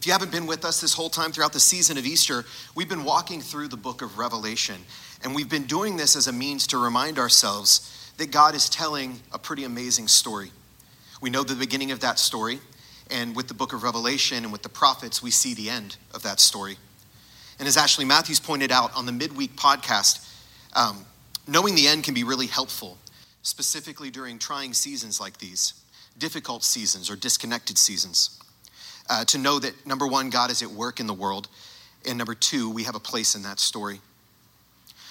if you haven't been with us this whole time throughout the season of Easter, we've been walking through the book of Revelation. And we've been doing this as a means to remind ourselves that God is telling a pretty amazing story. We know the beginning of that story, and with the book of Revelation and with the prophets, we see the end of that story. And as Ashley Matthews pointed out on the midweek podcast, um, knowing the end can be really helpful, specifically during trying seasons like these, difficult seasons or disconnected seasons uh, to know that number one, God is at work in the world, and number two, we have a place in that story.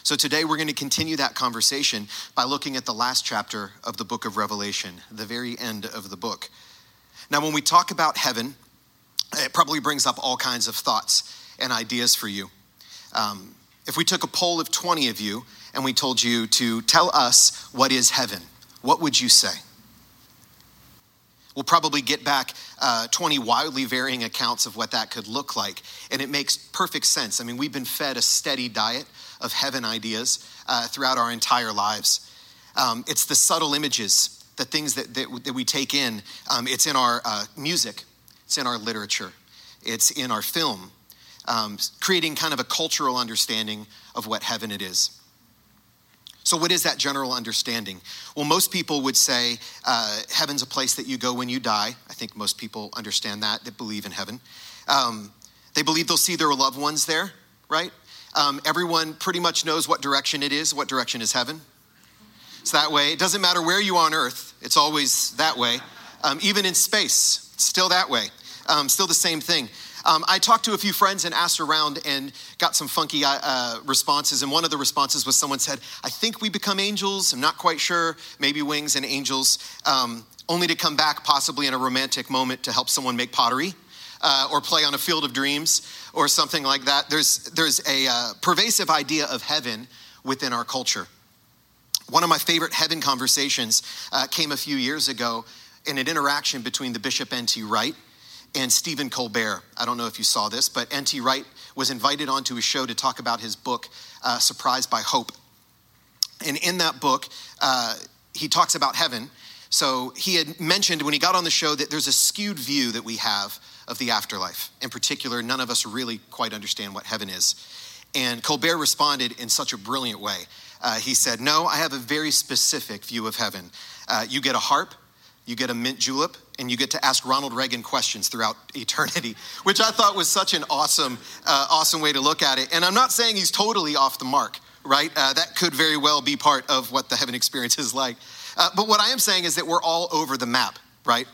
So today we're going to continue that conversation by looking at the last chapter of the book of Revelation, the very end of the book. Now, when we talk about heaven, it probably brings up all kinds of thoughts and ideas for you. Um, if we took a poll of 20 of you and we told you to tell us what is heaven, what would you say? We'll probably get back uh, 20 wildly varying accounts of what that could look like. And it makes perfect sense. I mean, we've been fed a steady diet of heaven ideas uh, throughout our entire lives. Um, it's the subtle images, the things that, that, that we take in. Um, it's in our uh, music, it's in our literature, it's in our film, um, creating kind of a cultural understanding of what heaven it is. So, what is that general understanding? Well, most people would say uh, heaven's a place that you go when you die. I think most people understand that, that believe in heaven. Um, they believe they'll see their loved ones there, right? Um, everyone pretty much knows what direction it is. What direction is heaven? It's that way. It doesn't matter where you are on earth, it's always that way. Um, even in space, still that way. Um, still the same thing. Um, I talked to a few friends and asked around and got some funky uh, uh, responses. And one of the responses was someone said, I think we become angels. I'm not quite sure. Maybe wings and angels, um, only to come back possibly in a romantic moment to help someone make pottery. Uh, or play on a field of dreams or something like that. There's, there's a uh, pervasive idea of heaven within our culture. One of my favorite heaven conversations uh, came a few years ago in an interaction between the Bishop N.T. Wright and Stephen Colbert. I don't know if you saw this, but N.T. Wright was invited onto his show to talk about his book, uh, Surprised by Hope. And in that book, uh, he talks about heaven. So he had mentioned when he got on the show that there's a skewed view that we have of the afterlife. In particular, none of us really quite understand what heaven is. And Colbert responded in such a brilliant way. Uh, he said, No, I have a very specific view of heaven. Uh, you get a harp, you get a mint julep, and you get to ask Ronald Reagan questions throughout eternity, which I thought was such an awesome, uh, awesome way to look at it. And I'm not saying he's totally off the mark, right? Uh, that could very well be part of what the heaven experience is like. Uh, but what I am saying is that we're all over the map, right?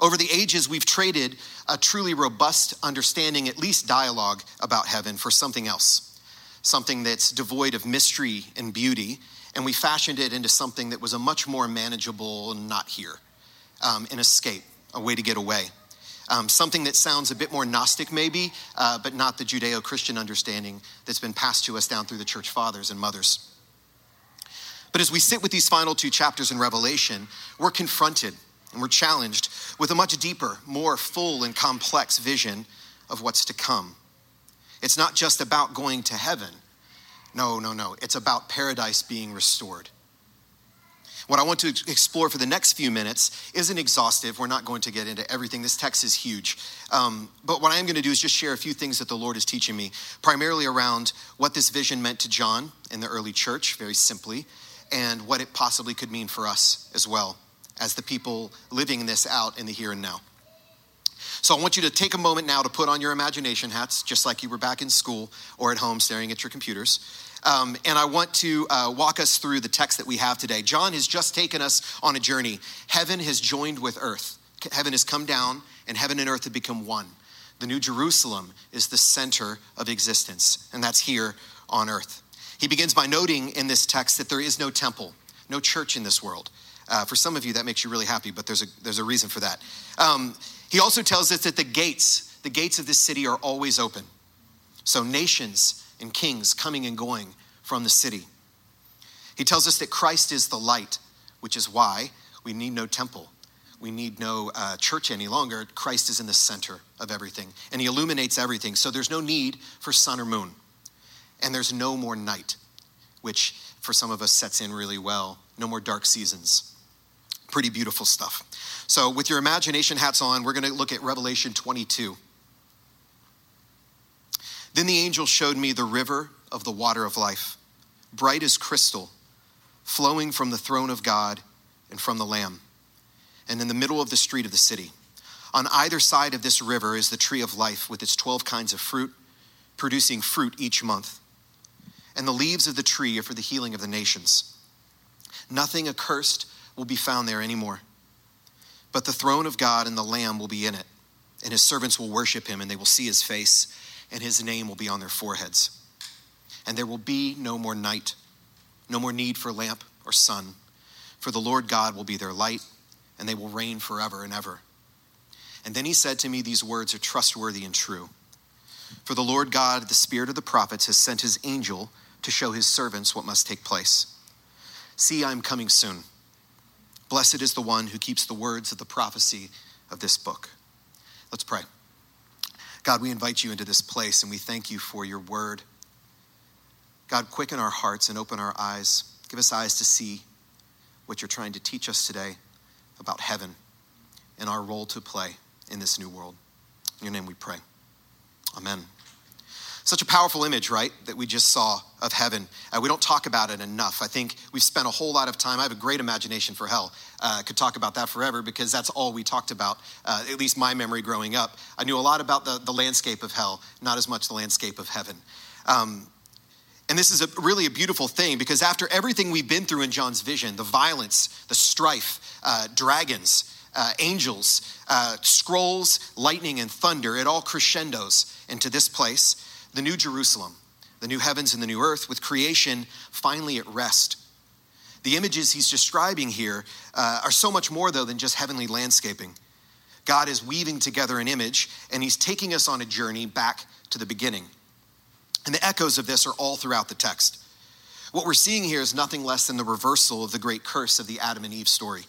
Over the ages, we've traded a truly robust understanding, at least dialogue about heaven, for something else, something that's devoid of mystery and beauty, and we fashioned it into something that was a much more manageable not here um, an escape, a way to get away. Um, something that sounds a bit more Gnostic, maybe, uh, but not the Judeo Christian understanding that's been passed to us down through the church fathers and mothers. But as we sit with these final two chapters in Revelation, we're confronted and we're challenged with a much deeper, more full, and complex vision of what's to come. It's not just about going to heaven. No, no, no. It's about paradise being restored. What I want to explore for the next few minutes isn't exhaustive. We're not going to get into everything. This text is huge. Um, but what I am going to do is just share a few things that the Lord is teaching me, primarily around what this vision meant to John in the early church, very simply, and what it possibly could mean for us as well as the people living this out in the here and now. So I want you to take a moment now to put on your imagination hats, just like you were back in school or at home staring at your computers. Um, and I want to uh, walk us through the text that we have today. John has just taken us on a journey. Heaven has joined with earth, heaven has come down, and heaven and earth have become one. The New Jerusalem is the center of existence, and that's here on earth. He begins by noting in this text that there is no temple, no church in this world. Uh, for some of you, that makes you really happy, but there's a, there's a reason for that. Um, he also tells us that the gates, the gates of this city are always open. So nations and kings coming and going from the city. He tells us that Christ is the light, which is why we need no temple. We need no uh, church any longer. Christ is in the center of everything, and He illuminates everything. So there's no need for sun or moon, and there's no more night, which for some of us sets in really well. No more dark seasons. Pretty beautiful stuff. So, with your imagination hats on, we're going to look at Revelation 22. Then the angel showed me the river of the water of life, bright as crystal, flowing from the throne of God and from the Lamb, and in the middle of the street of the city. On either side of this river is the tree of life with its 12 kinds of fruit, producing fruit each month. And the leaves of the tree are for the healing of the nations. Nothing accursed will be found there anymore. But the throne of God and the Lamb will be in it, and his servants will worship him, and they will see his face and his name will be on their foreheads. And there will be no more night, no more need for lamp or sun, for the Lord God will be their light, and they will reign forever and ever. And then he said to me, These words are trustworthy and true. For the Lord God, the Spirit of the prophets, has sent his angel to show his servants what must take place. See, I am coming soon. Blessed is the one who keeps the words of the prophecy of this book. Let's pray. God, we invite you into this place and we thank you for your word. God, quicken our hearts and open our eyes. Give us eyes to see what you're trying to teach us today about heaven and our role to play in this new world. In your name we pray. Amen. Such a powerful image, right, that we just saw of heaven. Uh, we don't talk about it enough. I think we've spent a whole lot of time. I have a great imagination for hell. Uh, could talk about that forever because that's all we talked about, uh, at least my memory growing up. I knew a lot about the, the landscape of hell, not as much the landscape of heaven. Um, and this is a, really a beautiful thing because after everything we've been through in John's vision the violence, the strife, uh, dragons, uh, angels, uh, scrolls, lightning, and thunder, it all crescendos into this place the new Jerusalem, the new heavens and the new earth, with creation finally at rest. The images he's describing here uh, are so much more, though, than just heavenly landscaping. God is weaving together an image, and he's taking us on a journey back to the beginning. And the echoes of this are all throughout the text. What we're seeing here is nothing less than the reversal of the great curse of the Adam and Eve story.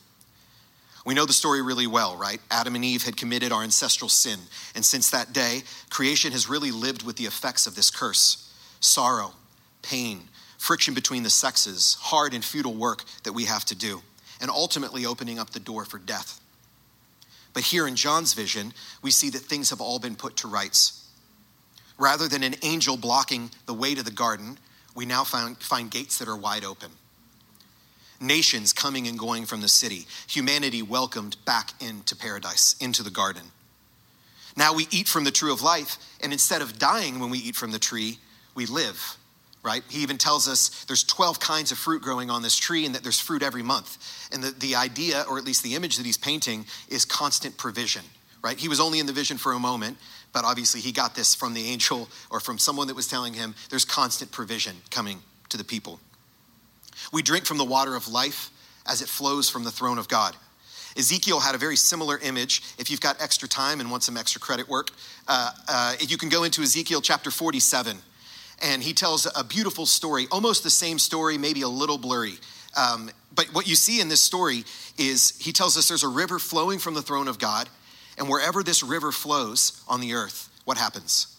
We know the story really well, right? Adam and Eve had committed our ancestral sin. And since that day, creation has really lived with the effects of this curse sorrow, pain, friction between the sexes, hard and futile work that we have to do, and ultimately opening up the door for death. But here in John's vision, we see that things have all been put to rights. Rather than an angel blocking the way to the garden, we now find, find gates that are wide open nations coming and going from the city, humanity welcomed back into paradise, into the garden. Now we eat from the tree of life, and instead of dying when we eat from the tree, we live, right? He even tells us there's 12 kinds of fruit growing on this tree and that there's fruit every month. And the, the idea, or at least the image that he's painting, is constant provision, right? He was only in the vision for a moment, but obviously he got this from the angel or from someone that was telling him there's constant provision coming to the people. We drink from the water of life as it flows from the throne of God. Ezekiel had a very similar image. If you've got extra time and want some extra credit work, uh, uh, you can go into Ezekiel chapter 47, and he tells a beautiful story, almost the same story, maybe a little blurry. Um, but what you see in this story is he tells us there's a river flowing from the throne of God, and wherever this river flows on the earth, what happens?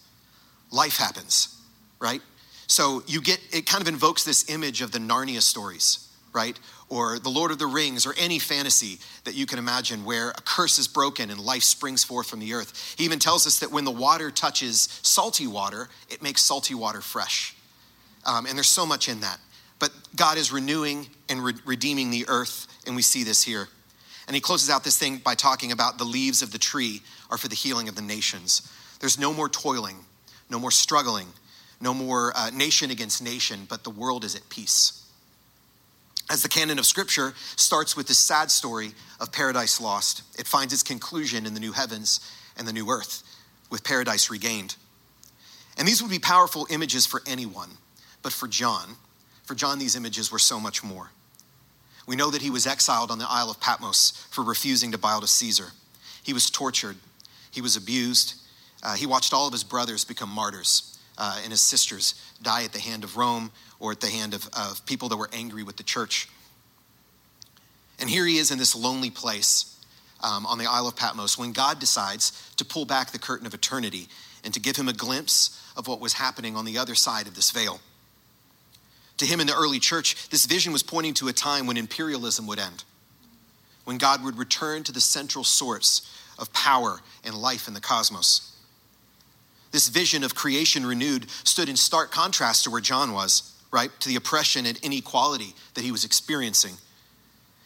Life happens, right? So you get, it kind of invokes this image of the Narnia stories, right? Or the Lord of the Rings, or any fantasy that you can imagine where a curse is broken and life springs forth from the earth. He even tells us that when the water touches salty water, it makes salty water fresh. Um, and there's so much in that. But God is renewing and re- redeeming the earth, and we see this here. And he closes out this thing by talking about the leaves of the tree are for the healing of the nations. There's no more toiling, no more struggling no more uh, nation against nation, but the world is at peace. As the canon of Scripture starts with the sad story of paradise lost, it finds its conclusion in the new heavens and the new earth, with paradise regained. And these would be powerful images for anyone, but for John, for John, these images were so much more. We know that he was exiled on the Isle of Patmos for refusing to bow to Caesar. He was tortured, he was abused, uh, he watched all of his brothers become martyrs uh, and his sisters die at the hand of Rome or at the hand of, of people that were angry with the church. And here he is in this lonely place um, on the Isle of Patmos when God decides to pull back the curtain of eternity and to give him a glimpse of what was happening on the other side of this veil. To him in the early church, this vision was pointing to a time when imperialism would end, when God would return to the central source of power and life in the cosmos. This vision of creation renewed stood in stark contrast to where John was, right? To the oppression and inequality that he was experiencing.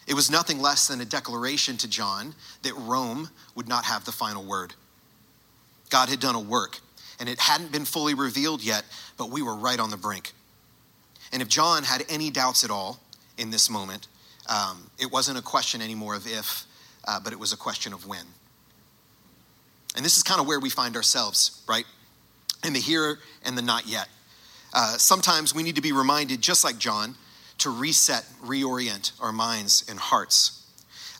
It was nothing less than a declaration to John that Rome would not have the final word. God had done a work, and it hadn't been fully revealed yet, but we were right on the brink. And if John had any doubts at all in this moment, um, it wasn't a question anymore of if, uh, but it was a question of when. And this is kind of where we find ourselves, right? In the here and the not yet. Uh, sometimes we need to be reminded, just like John, to reset, reorient our minds and hearts.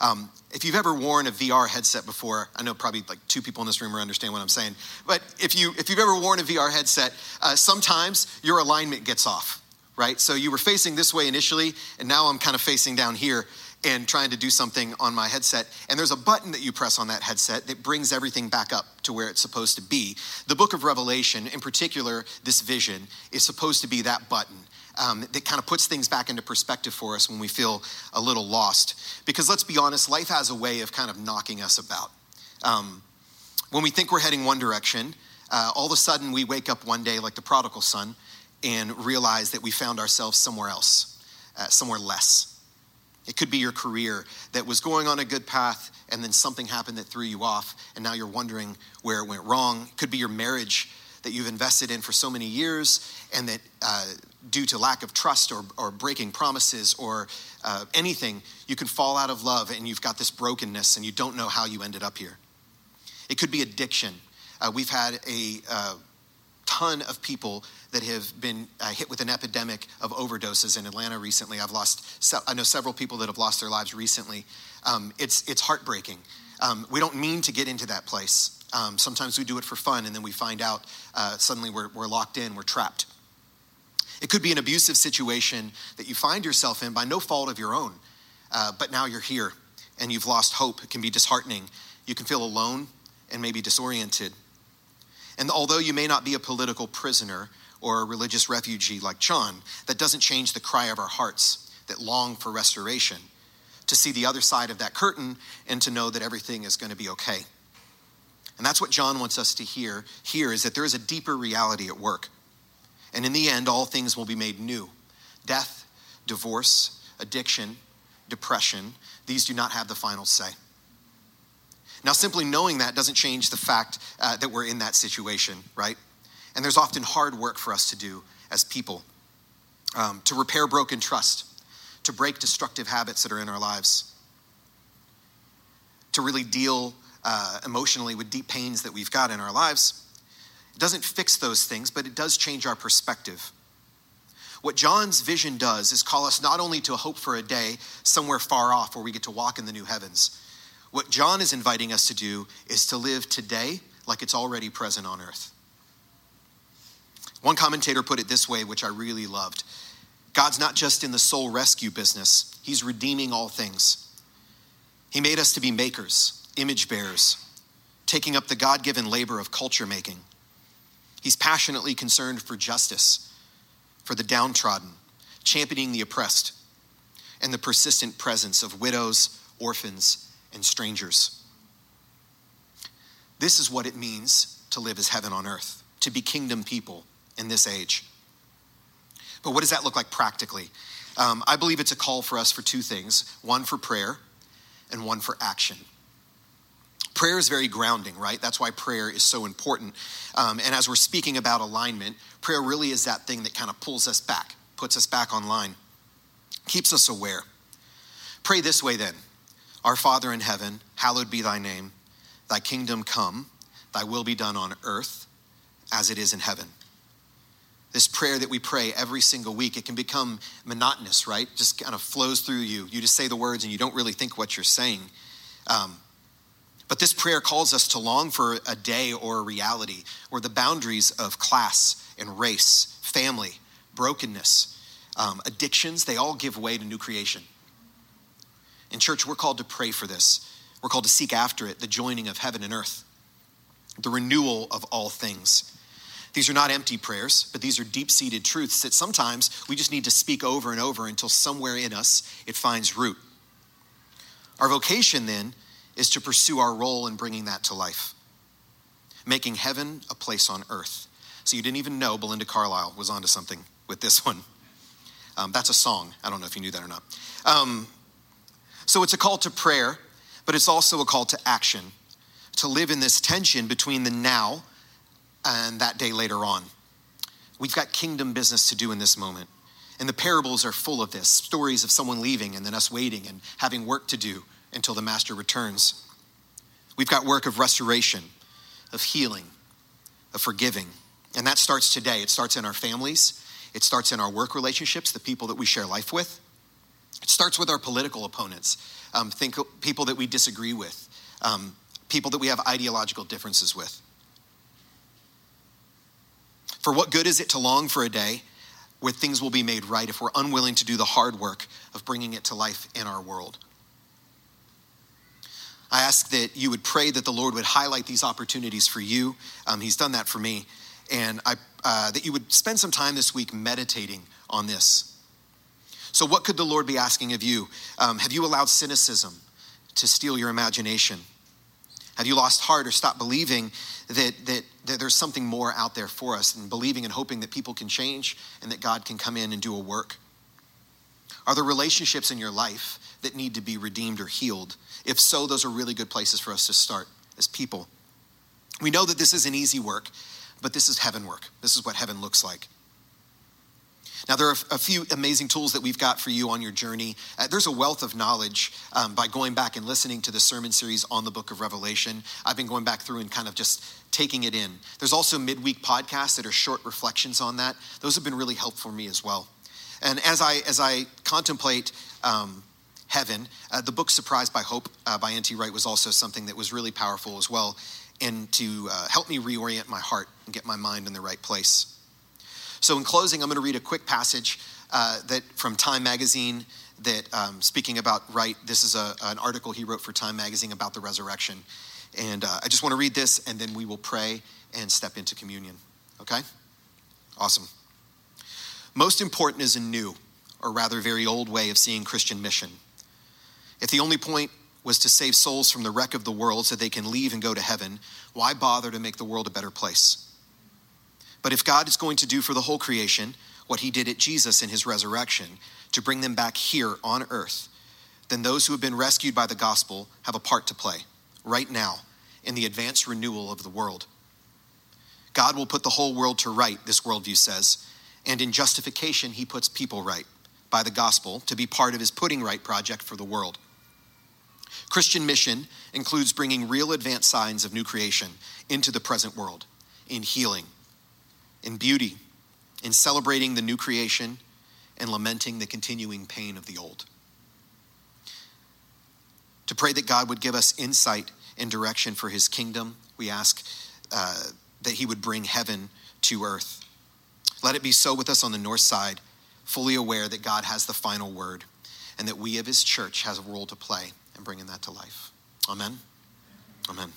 Um, if you've ever worn a VR headset before, I know probably like two people in this room understand what I'm saying, but if, you, if you've ever worn a VR headset, uh, sometimes your alignment gets off, right? So you were facing this way initially, and now I'm kind of facing down here and trying to do something on my headset. And there's a button that you press on that headset that brings everything back up to where it's supposed to be. The book of Revelation, in particular, this vision, is supposed to be that button. Um, that kind of puts things back into perspective for us when we feel a little lost. Because let's be honest, life has a way of kind of knocking us about. Um, when we think we're heading one direction, uh, all of a sudden we wake up one day like the prodigal son and realize that we found ourselves somewhere else, uh, somewhere less. It could be your career that was going on a good path and then something happened that threw you off and now you're wondering where it went wrong. It could be your marriage that you've invested in for so many years and that uh, due to lack of trust or, or breaking promises or uh, anything, you can fall out of love and you've got this brokenness and you don't know how you ended up here. It could be addiction. Uh, we've had a uh, ton of people that have been uh, hit with an epidemic of overdoses in Atlanta recently. I've lost, se- I know several people that have lost their lives recently. Um, it's, it's heartbreaking. Um, we don't mean to get into that place. Um, sometimes we do it for fun and then we find out uh, suddenly we're, we're locked in, we're trapped. It could be an abusive situation that you find yourself in by no fault of your own, uh, but now you're here and you've lost hope. It can be disheartening. You can feel alone and maybe disoriented. And although you may not be a political prisoner or a religious refugee like John, that doesn't change the cry of our hearts that long for restoration, to see the other side of that curtain and to know that everything is going to be okay. And that's what John wants us to hear here is that there is a deeper reality at work. And in the end, all things will be made new. Death, divorce, addiction, depression, these do not have the final say. Now, simply knowing that doesn't change the fact uh, that we're in that situation, right? And there's often hard work for us to do as people um, to repair broken trust, to break destructive habits that are in our lives, to really deal uh, emotionally with deep pains that we've got in our lives. It doesn't fix those things, but it does change our perspective. What John's vision does is call us not only to hope for a day somewhere far off where we get to walk in the new heavens, what John is inviting us to do is to live today like it's already present on earth. One commentator put it this way, which I really loved God's not just in the soul rescue business, He's redeeming all things. He made us to be makers, image bearers, taking up the God given labor of culture making. He's passionately concerned for justice, for the downtrodden, championing the oppressed, and the persistent presence of widows, orphans, and strangers. This is what it means to live as heaven on earth, to be kingdom people in this age. But what does that look like practically? Um, I believe it's a call for us for two things one for prayer and one for action. Prayer is very grounding, right? That's why prayer is so important. Um, and as we're speaking about alignment, prayer really is that thing that kind of pulls us back, puts us back online, keeps us aware. Pray this way then our Father in heaven, hallowed be thy name. Thy kingdom come, thy will be done on earth as it is in heaven. This prayer that we pray every single week, it can become monotonous, right? Just kind of flows through you. You just say the words and you don't really think what you're saying. Um, but this prayer calls us to long for a day or a reality where the boundaries of class and race, family, brokenness, um, addictions, they all give way to new creation. In church, we're called to pray for this. We're called to seek after it, the joining of heaven and earth, the renewal of all things. These are not empty prayers, but these are deep seated truths that sometimes we just need to speak over and over until somewhere in us it finds root. Our vocation then is to pursue our role in bringing that to life. making heaven a place on earth. So you didn't even know Belinda Carlisle was onto something with this one. Um, that's a song. I don't know if you knew that or not. Um, so it's a call to prayer, but it's also a call to action, to live in this tension between the now and that day later on. We've got kingdom business to do in this moment. And the parables are full of this stories of someone leaving and then us waiting and having work to do until the master returns. We've got work of restoration, of healing, of forgiving. And that starts today. It starts in our families, it starts in our work relationships, the people that we share life with. It starts with our political opponents, um, think people that we disagree with, um, people that we have ideological differences with. For what good is it to long for a day where things will be made right if we're unwilling to do the hard work of bringing it to life in our world? I ask that you would pray that the Lord would highlight these opportunities for you. Um, he's done that for me. And I, uh, that you would spend some time this week meditating on this. So, what could the Lord be asking of you? Um, have you allowed cynicism to steal your imagination? Have you lost heart or stopped believing that, that, that there's something more out there for us and believing and hoping that people can change and that God can come in and do a work? Are there relationships in your life that need to be redeemed or healed? If so, those are really good places for us to start as people. We know that this isn't easy work, but this is heaven work. This is what heaven looks like. Now, there are a few amazing tools that we've got for you on your journey. Uh, there's a wealth of knowledge um, by going back and listening to the sermon series on the book of Revelation. I've been going back through and kind of just taking it in. There's also midweek podcasts that are short reflections on that. Those have been really helpful for me as well. And as I, as I contemplate um, heaven, uh, the book Surprised by Hope uh, by N.T. Wright was also something that was really powerful as well and to uh, help me reorient my heart and get my mind in the right place. So, in closing, I'm going to read a quick passage uh, that from Time Magazine. That um, speaking about Wright, this is a, an article he wrote for Time Magazine about the resurrection, and uh, I just want to read this, and then we will pray and step into communion. Okay? Awesome. Most important is a new, or rather, very old way of seeing Christian mission. If the only point was to save souls from the wreck of the world so they can leave and go to heaven, why bother to make the world a better place? But if God is going to do for the whole creation what he did at Jesus in his resurrection to bring them back here on earth, then those who have been rescued by the gospel have a part to play right now in the advanced renewal of the world. God will put the whole world to right, this worldview says, and in justification, he puts people right by the gospel to be part of his putting right project for the world. Christian mission includes bringing real advanced signs of new creation into the present world in healing, in beauty, in celebrating the new creation, and lamenting the continuing pain of the old. To pray that God would give us insight and direction for his kingdom, we ask uh, that he would bring heaven to earth. Let it be so with us on the north side, fully aware that God has the final word and that we of his church has a role to play in bringing that to life. Amen. Amen.